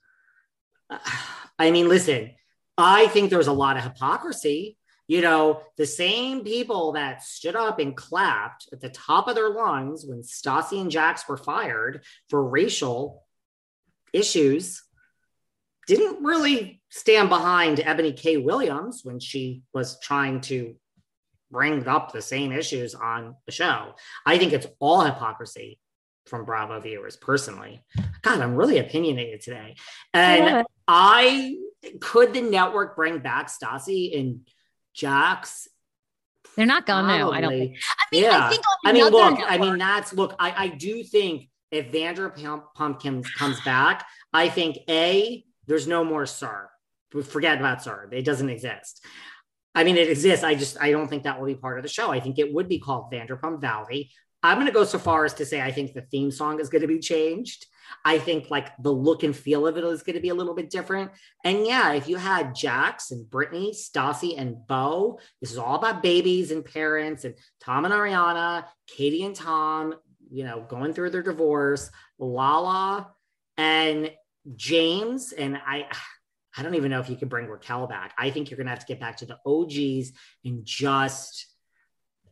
I mean, listen. I think there's a lot of hypocrisy. You know, the same people that stood up and clapped at the top of their lungs when Stassi and Jax were fired for racial issues didn't really stand behind Eboni K. Williams when she was trying to bring up the same issues on the show. I think it's all hypocrisy from Bravo viewers personally. God, I'm really opinionated today. And I could the network bring back Stassi and Jax? They're not to. I don't think. I mean, Yeah. I think I mean, look, I mean, that's look, I, I do think if Vanderpump comes, comes back, I think A, there's no more SUR. Forget about SUR. It doesn't exist. I mean, it exists. I just I don't think that will be part of the show. I think it would be called Vanderpump Valley. I'm going to go so far as to say I think the theme song is going to be changed. I think like the look and feel of it is going to be a little bit different. And yeah, if you had Jax and Brittany, Stassi and Beau, this is all about babies and parents and Tom and Ariana, Katie and Tom, you know, going through their divorce, Lala and James. And I, I don't even know if you can bring Raquel back. I think you're going to have to get back to the OGs and just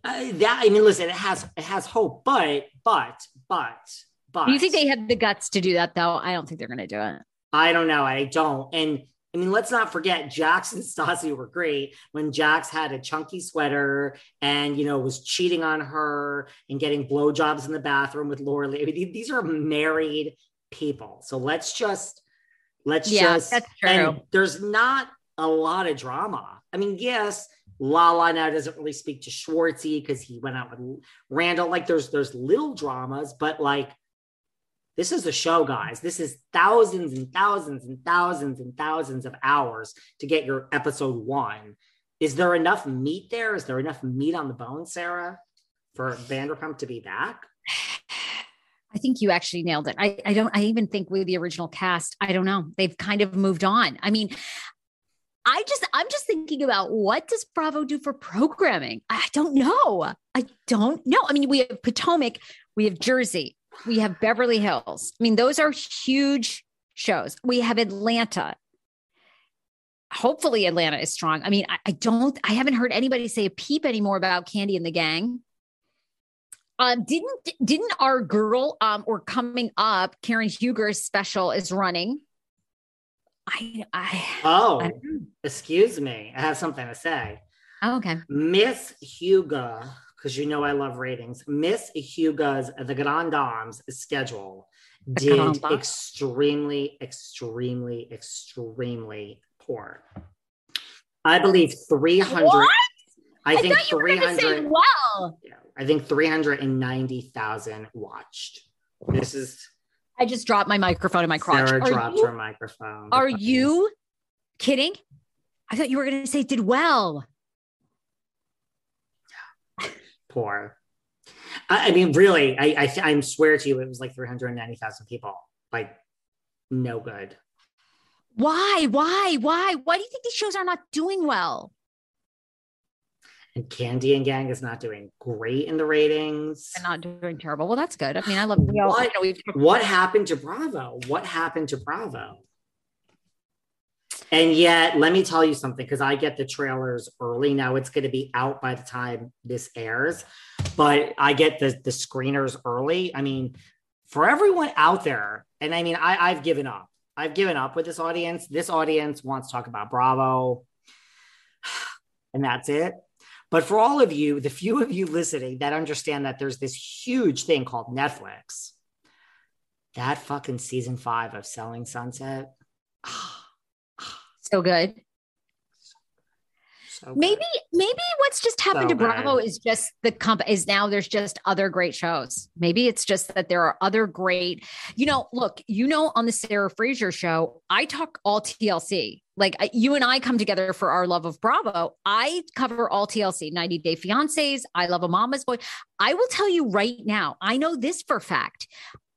uh, that. I mean, listen, it has it has hope, but but but but. Do you think they have the guts to do that though? I don't think they're going to do it. I don't know. I don't. And I mean, let's not forget Jax and Stassi were great when Jax had a chunky sweater and you know was cheating on her and getting blowjobs in the bathroom with Laura-Leigh. I mean, these are married people. So let's just let's Yeah, just that's true. and there's not a lot of drama. I mean, yes, Lala now doesn't really speak to Schwartzy because he went out with Randall. Like there's there's little dramas, but like this is the show, guys. This is thousands and thousands and thousands and thousands of hours to get your episode one. Is there enough meat there? Is there enough meat on the bone, Sarah, for Vanderpump to be back? I think you actually nailed it. I, I don't, I even think with the original cast, I don't know. They've kind of moved on. I mean, I just, I'm just thinking about what does Bravo do for programming? I don't know. I don't know. I mean, we have Potomac, we have Jersey, we have Beverly Hills. I mean, those are huge shows. We have Atlanta. Hopefully, Atlanta is strong. I mean, I, I don't, I haven't heard anybody say a peep anymore about Kandi and the gang. Um, didn't didn't our girl um or coming up, Karen Huger's special is running. I I Oh, I excuse me. I have something to say. Oh, okay. Miss Huger, because you know I love ratings. Miss Huger's The Grand Dames schedule did Grand extremely, extremely, extremely poor. I believe 300. What? I I, think thought you were going to say 300. well. yeah, I think 390,000 watched. This is I just dropped my microphone in my crotch. Sarah Are dropped you, her microphone. are you kidding? I thought you were going to say did well. poor? I, I mean, really, I, I I swear to you, it was like 390,000 people. Like, no good. Why? Why? Why? Why do you think these shows are not doing well? And Kandi and Gang is not doing great in the ratings. They're not doing terrible. Well, that's good. I mean, I love we What? you know, What happened to Bravo? What happened to Bravo? And yet, let me tell you something because I get the trailers early. Now it's going to be out by the time this airs, but I get the, the screeners early. I mean, for everyone out there, and I mean, I, I've given up. I've given up with this audience. This audience wants to talk about Bravo, and that's it. But for all of you, the few of you listening that understand that there's this huge thing called Netflix, that fucking season five of Selling Sunset. so good. So good. Maybe, maybe what's just happened So to Bravo good. is just the comp is now there's just other great shows. Maybe it's just that there are other great, you know, look, you know, on the Sarah Fraser show, I talk all TLC. Like you and I come together for our love of Bravo. I cover all TLC, 90 Day Fiancés. I love a mama's boy. I will tell you right now, I know this for fact.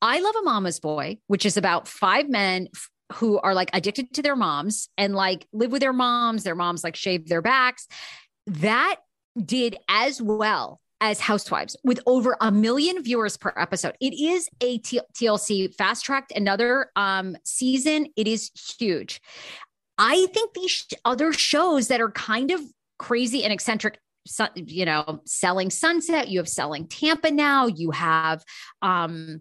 I love a mama's boy, which is about five men who are like addicted to their moms and like live with their moms. Their moms like shave their backs. That did as well as Housewives with over a million viewers per episode. It is a T- TLC fast tracked another um, season. It is huge. I think these sh- other shows that are kind of crazy and eccentric you know selling sunset you have selling tampa now you have um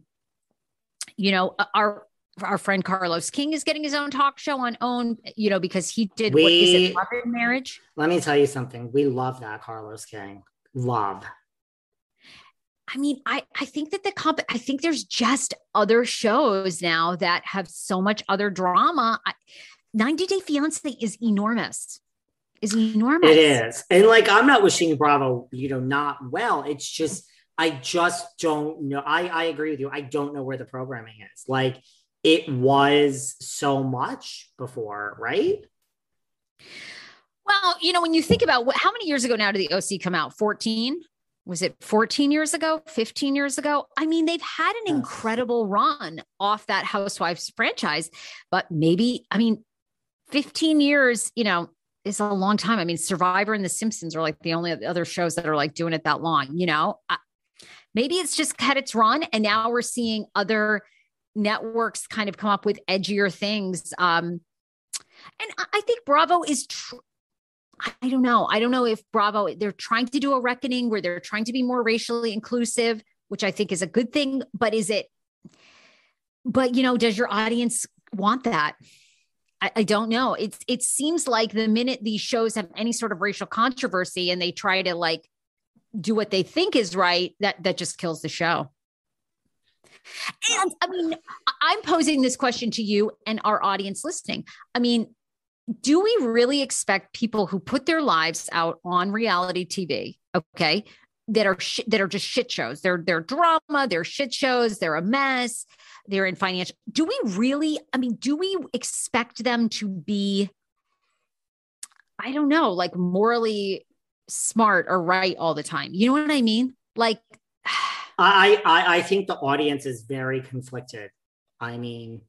you know our our friend carlos king is getting his own talk show on own you know because he did what is We- it love and marriage Let me tell you something. We love that Carlos King. Love. I mean, I I think that the comp I think there's just other shows now that have so much other drama. I, 90 Day Fiance is enormous. Is enormous. It is. And like I'm not wishing Bravo, you know, not well. It's just I just don't know. I, I agree with you. I don't know where the programming is. Like it was so much before, right? Well, you know, when you think about what, how many years ago now did the OC come out? 14? Was it 14 years ago? 15 years ago? I mean, they've had an incredible run off that Housewives franchise, but maybe, I mean, 15 years, you know, is a long time. I mean, Survivor and The Simpsons are like the only other shows that are like doing it that long, you know? I, maybe it's just had its run and now we're seeing other networks kind of come up with edgier things. Um, and I- think Bravo is tr- I don't know. I don't know if Bravo, they're trying to do a reckoning where they're trying to be more racially inclusive, which I think is a good thing. But is it, but you know, does your audience want that? I, I don't know. It's it seems like the minute these shows have any sort of racial controversy and they try to like do what they think is right, that that just kills the show. And I mean, I'm posing this question to you and our audience listening. I mean, do we really expect people who put their lives out on reality TV, okay, that are sh- that are just shit shows? They're they're drama, they're shit shows, they're a mess, they're in financial. Do we really? I mean, do we expect them to be? I don't know, like morally smart or right all the time. You know what I mean? Like, I I, I think the audience is very conflicted. I mean,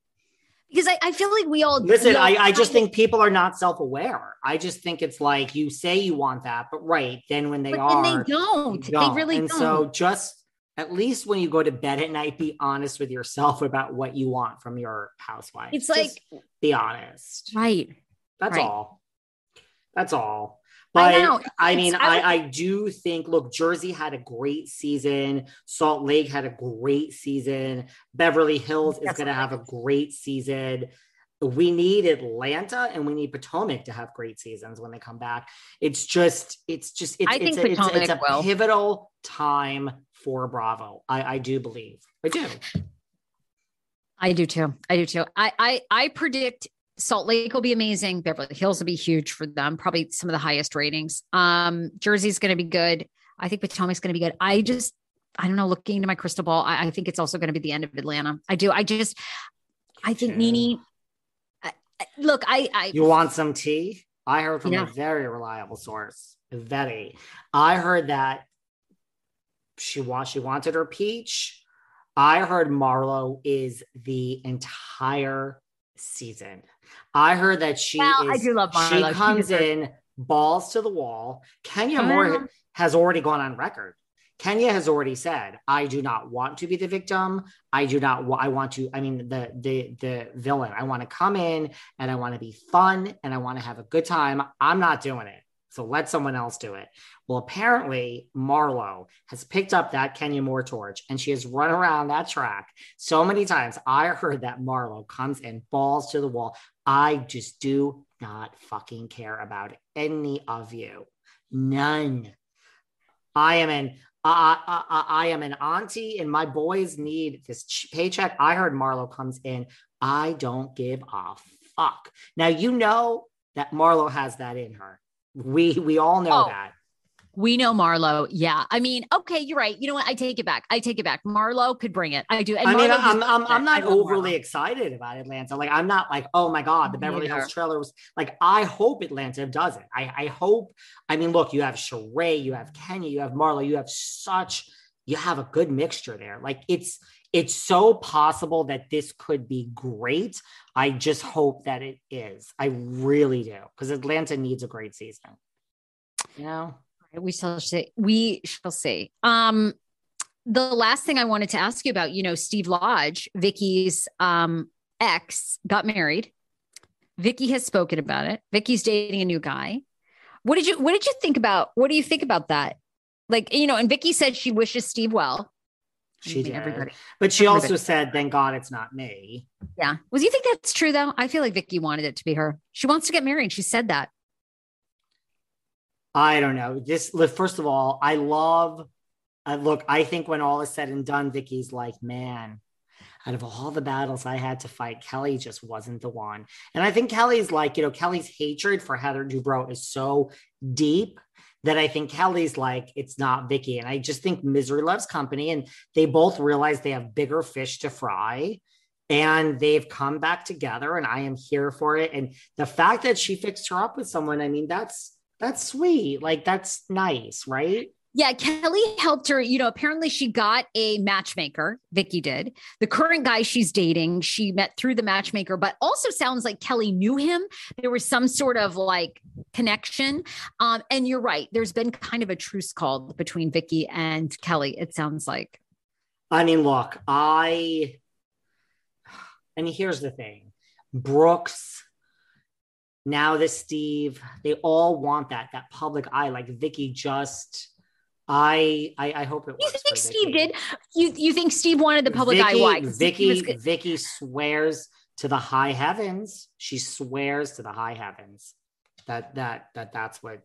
because I, I feel like we all listen. we all I, I just think people are not self aware. I just think it's like you say you want that, but right then when they but are, they don't. you They really and don't. so just at least when you go to bed at night, be honest with yourself about what you want from your housewife. it's Just like be honest. right. That's Right. all. That's all. I But know. I, It's- mean, I I, would- I do think, look, Jersey had a great season. Salt Lake had a great season. Beverly Hills is going to have a great season. We need Atlanta and we need Potomac to have great seasons when they come back. It's just, it's just, it's, I think it's, a, it's, a- it's a Potomac will. pivotal time for Bravo. I, I do believe. I do. I do too. I do too. I I I predict Salt Lake will be amazing. Beverly Hills will be huge for them. Probably some of the highest ratings. Um, Jersey's going to be good. I think Potomac's going to be good. I just, I don't know. Looking into my crystal ball, I, I think it's also going to be the end of Atlanta. I do. I just, I think too. Nene. I- I- Look, I, I You want some tea? I heard from Yeah. a very reliable source. Very. I heard that she want she wanted her peach. I heard Marlo is the entire season. I heard that she Well, I do love Marlo. She She comes deserves- in balls to the wall. Kenya Moore has already gone on record. Kenya has already said, "I do not want to be the victim. I do not. wa- I want to. I mean, the the the villain. I want to come in and I want to be fun and I want to have a good time. I'm not doing it. So let someone else do it." Well, apparently Marlo has picked up that Kenya Moore torch and she has run around that track so many times. I heard that Marlo comes in balls to the wall. I just do not fucking care about any of you. None. I am an I, I, I, I am an auntie, and my boys need this ch- paycheck. I heard Marlo comes in. I don't give a fuck. Now you know that Marlo has that in her. We we all know Oh, that. We know Marlo. Yeah. I mean, okay, you're right. You know what? I take it back. I take it back. Marlo could bring it. I do. And I mean, Marlo I'm, I'm, I'm not overly Marlo. excited about Atlanta. Like, I'm not like, oh my God, the Beverly. Hills trailer was like, I hope Atlanta does it. I, I hope, I mean, look, you have Sheree, you have Kenya, you have Marlo, you have such, you have a good mixture there. Like, it's, it's so possible that this could be great. I just hope that it is. I really do. Because Atlanta needs a great season. You know? We shall see. We shall see. Um, the last thing I wanted to ask you about, you know, Steve Lodge, Vicki's um ex, got married. Vicki has spoken about it. Vicki's dating a new guy. What did you What did you think about? What do you think about that? Like, you know, and Vicki said she wishes Steve well. She did. everybody- But she also said, thank God it's not me. Yeah. Was you think that's true though? I feel like Vicki wanted it to be her. She wants to get married. She said that. I don't know. This first of all, I love uh, look, I think when all is said and done, Vicki's like, man, out of all the battles I had to fight, Kelly just wasn't the one. And I think Kelly's like, you know, Kelly's hatred for Heather Dubrow is so deep that I think Kelly's like, it's not Vicki. And I just think misery loves company. And they both realize they have bigger fish to fry. And they've come back together, and I am here for it. And the fact that she fixed her up with someone, I mean, that's that's sweet. Like that's nice, right? Yeah, Kelly helped her. You know, apparently she got a matchmaker. Vicki did. The current guy she's dating, she met through the matchmaker, but also sounds like Kelly knew him. There was some sort of like connection. Um, and you're right. There's been kind of a truce called between Vicki and Kelly. It sounds like. I mean, look, I and here's the thing. Brooks, now this Steve, they all want that, that public eye. Like Vicki just I I, I hope it You think Steve Vicki. did? You you think Steve wanted the public Vicki, eye? Why? Vicki, Vicki swears to the high heavens. She swears to the high heavens that that that that's what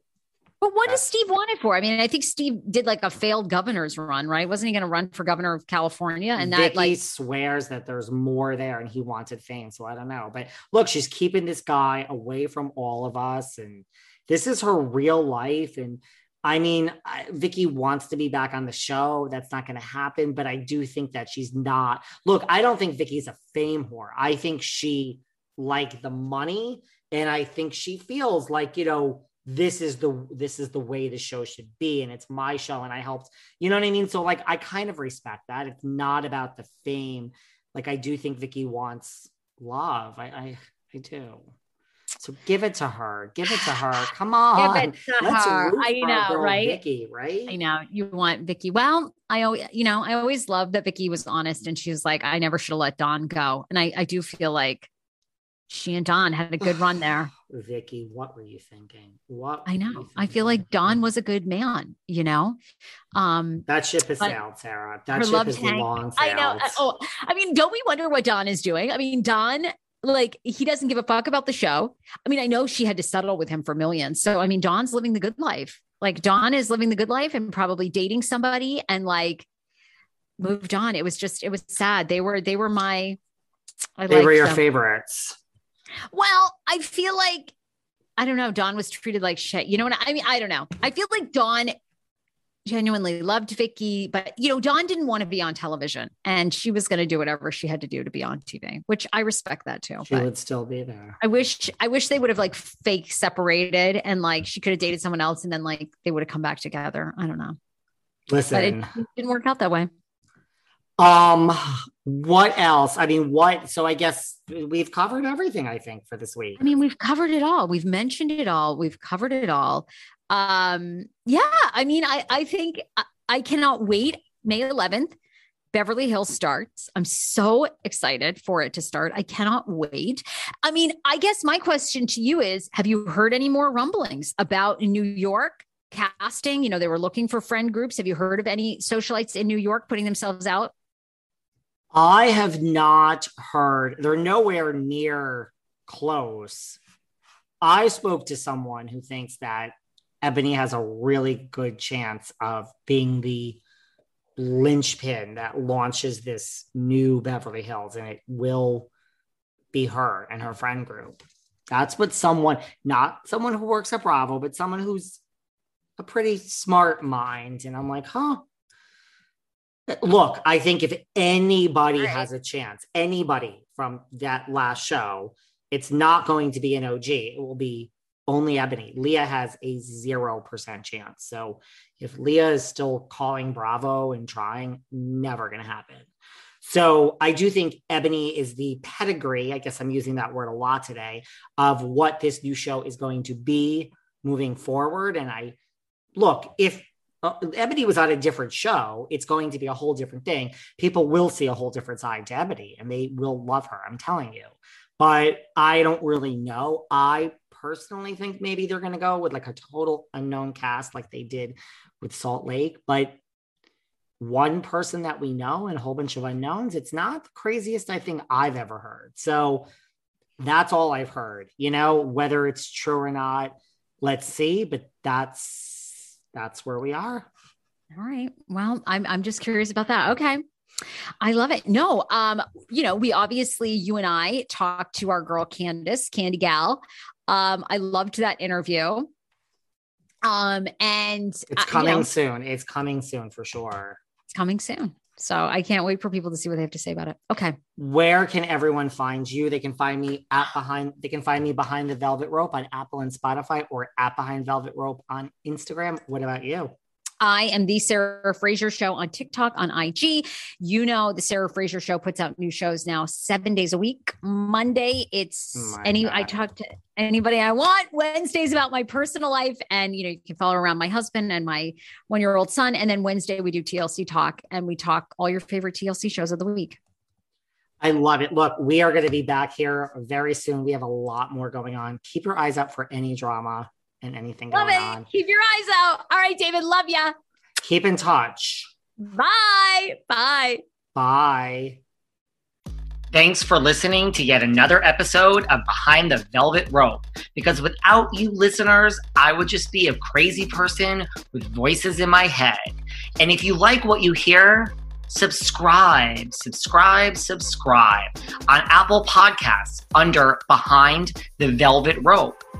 but what does Steve want it for? I mean, I think Steve did like a failed governor's run, right? Wasn't he going to run for governor of California? And that Vicki like swears that there's more there and he wanted fame. So I don't know. But look, she's keeping this guy away from all of us. And this is her real life. And I mean, Vicki wants to be back on the show. That's not going to happen. But I do think that she's not. Look, I don't think Vicki's a fame whore. I think she like the money. And I think she feels like, you know, this is the this is the way the show should be and it's my show and i helped you know what i mean so like i kind of respect that it's not about the fame like i do think vicki wants love i i, I do so give it to her give it to her come on give it to Let's her. I know, right? vicki right I know you want Vicki. Well, I always, you know, I always loved that Vicki was honest and she was like, I never should have let Donn go. And I, I do feel like she and Donn had a good run there. Vicky what were you thinking what I know. I feel like Donn was a good man, you know? Um, that ship has sailed sarah that ship has tank- long I know. uh, Oh, I mean, don't we wonder what Donn is doing? I mean, Donn, like, he doesn't give a fuck about the show. I mean, I know she had to settle with him for millions. So, I mean, Donn's living the good life. Like, Donn is living the good life and probably dating somebody and like moved on. It was just, it was sad. They were, they were my, I they were your them. favorites Well, I feel like I don't know. Donn was treated like shit. You know what I mean? I don't know. I feel like Donn genuinely loved Vicki, but you know, Donn didn't want to be on television, and she was going to do whatever she had to do to be on TV, which I respect that too. she would still be there I wish, I wish they would have like fake separated, and like she could have dated someone else, and then like they would have come back together. I don't know, listen but it didn't work out that way. Um, what else? I mean, what? So I guess we've covered everything. I think for this week. I mean, we've covered it all. We've mentioned it all. We've covered it all. Um, yeah, I mean, I I think I, I cannot wait. May 11th, Beverly Hills starts. I'm so excited for it to start. I cannot wait. I mean, I guess my question to you is have you heard any more rumblings about New York casting? You know, they were looking for friend groups. Have you heard of any socialites in New York putting themselves out? I have not heard. They're nowhere near close. I spoke to someone who thinks that Eboni has a really good chance of being the linchpin that launches this new Beverly Hills, and it will be her and her friend group. That's what someone, not someone who works at Bravo, but someone who's a pretty smart mind. And I'm like, huh. Look, I think if anybody right. has a chance, anybody from that last show, it's not going to be an OG. It will be only Eboni. Leah has a 0% chance. So if Leah is still calling Bravo and trying, never going to happen. So I do think Eboni is the pedigree. I guess I'm using that word a lot today of what this new show is going to be moving forward. And I look, if uh, Eboni was on a different show, it's going to be a whole different thing. People will see a whole different side to Eboni and they will love her. I'm telling you. But I don't really know. I personally think maybe they're going to go with like a total unknown cast like they did with Salt Lake. But one person that we know and a whole bunch of unknowns, it's not the craziest I think I've ever heard. So that's all I've heard. You know, whether it's true or not, let's see. But that's that's where we are. All right. Well, I'm I'm just curious about that. Okay. I love it. No, um, you know, we obviously you and I talked to our girl Candace, Candy Gal. Um, I loved that interview. Um, and It's uh, you coming know, soon. It's coming soon for sure. it's coming soon. So I can't wait for people to see what they have to say about it. Okay. Where can everyone find you? They can find me at behind. They can find me behind the Velvet Rope on Apple and Spotify, or at behind Velvet Rope on Instagram. What about you? I am the Sarah Fraser Show on TikTok, on IG. You know, the Sarah Fraser Show puts out new shows now seven days a week. Monday, it's My any, I talk to anybody I want. Wednesday's about my personal life. And, you know, you can follow around my husband and my one year old son. And then Wednesday, we do TLC Talk and we talk all your favorite TLC shows of the week. I love it. Look, we are going to be back here very soon. We have a lot more going on. Keep your eyes out for any drama and anything Love going it. on. Keep your eyes out. All right, David. Love ya. Keep in touch. Bye. Bye. Bye. Thanks for listening to yet another episode of Behind the Velvet Rope. Because without you listeners, I would just be a crazy person with voices in my head. And if you like what you hear, subscribe, subscribe, subscribe on Apple Podcasts under Behind the Velvet Rope.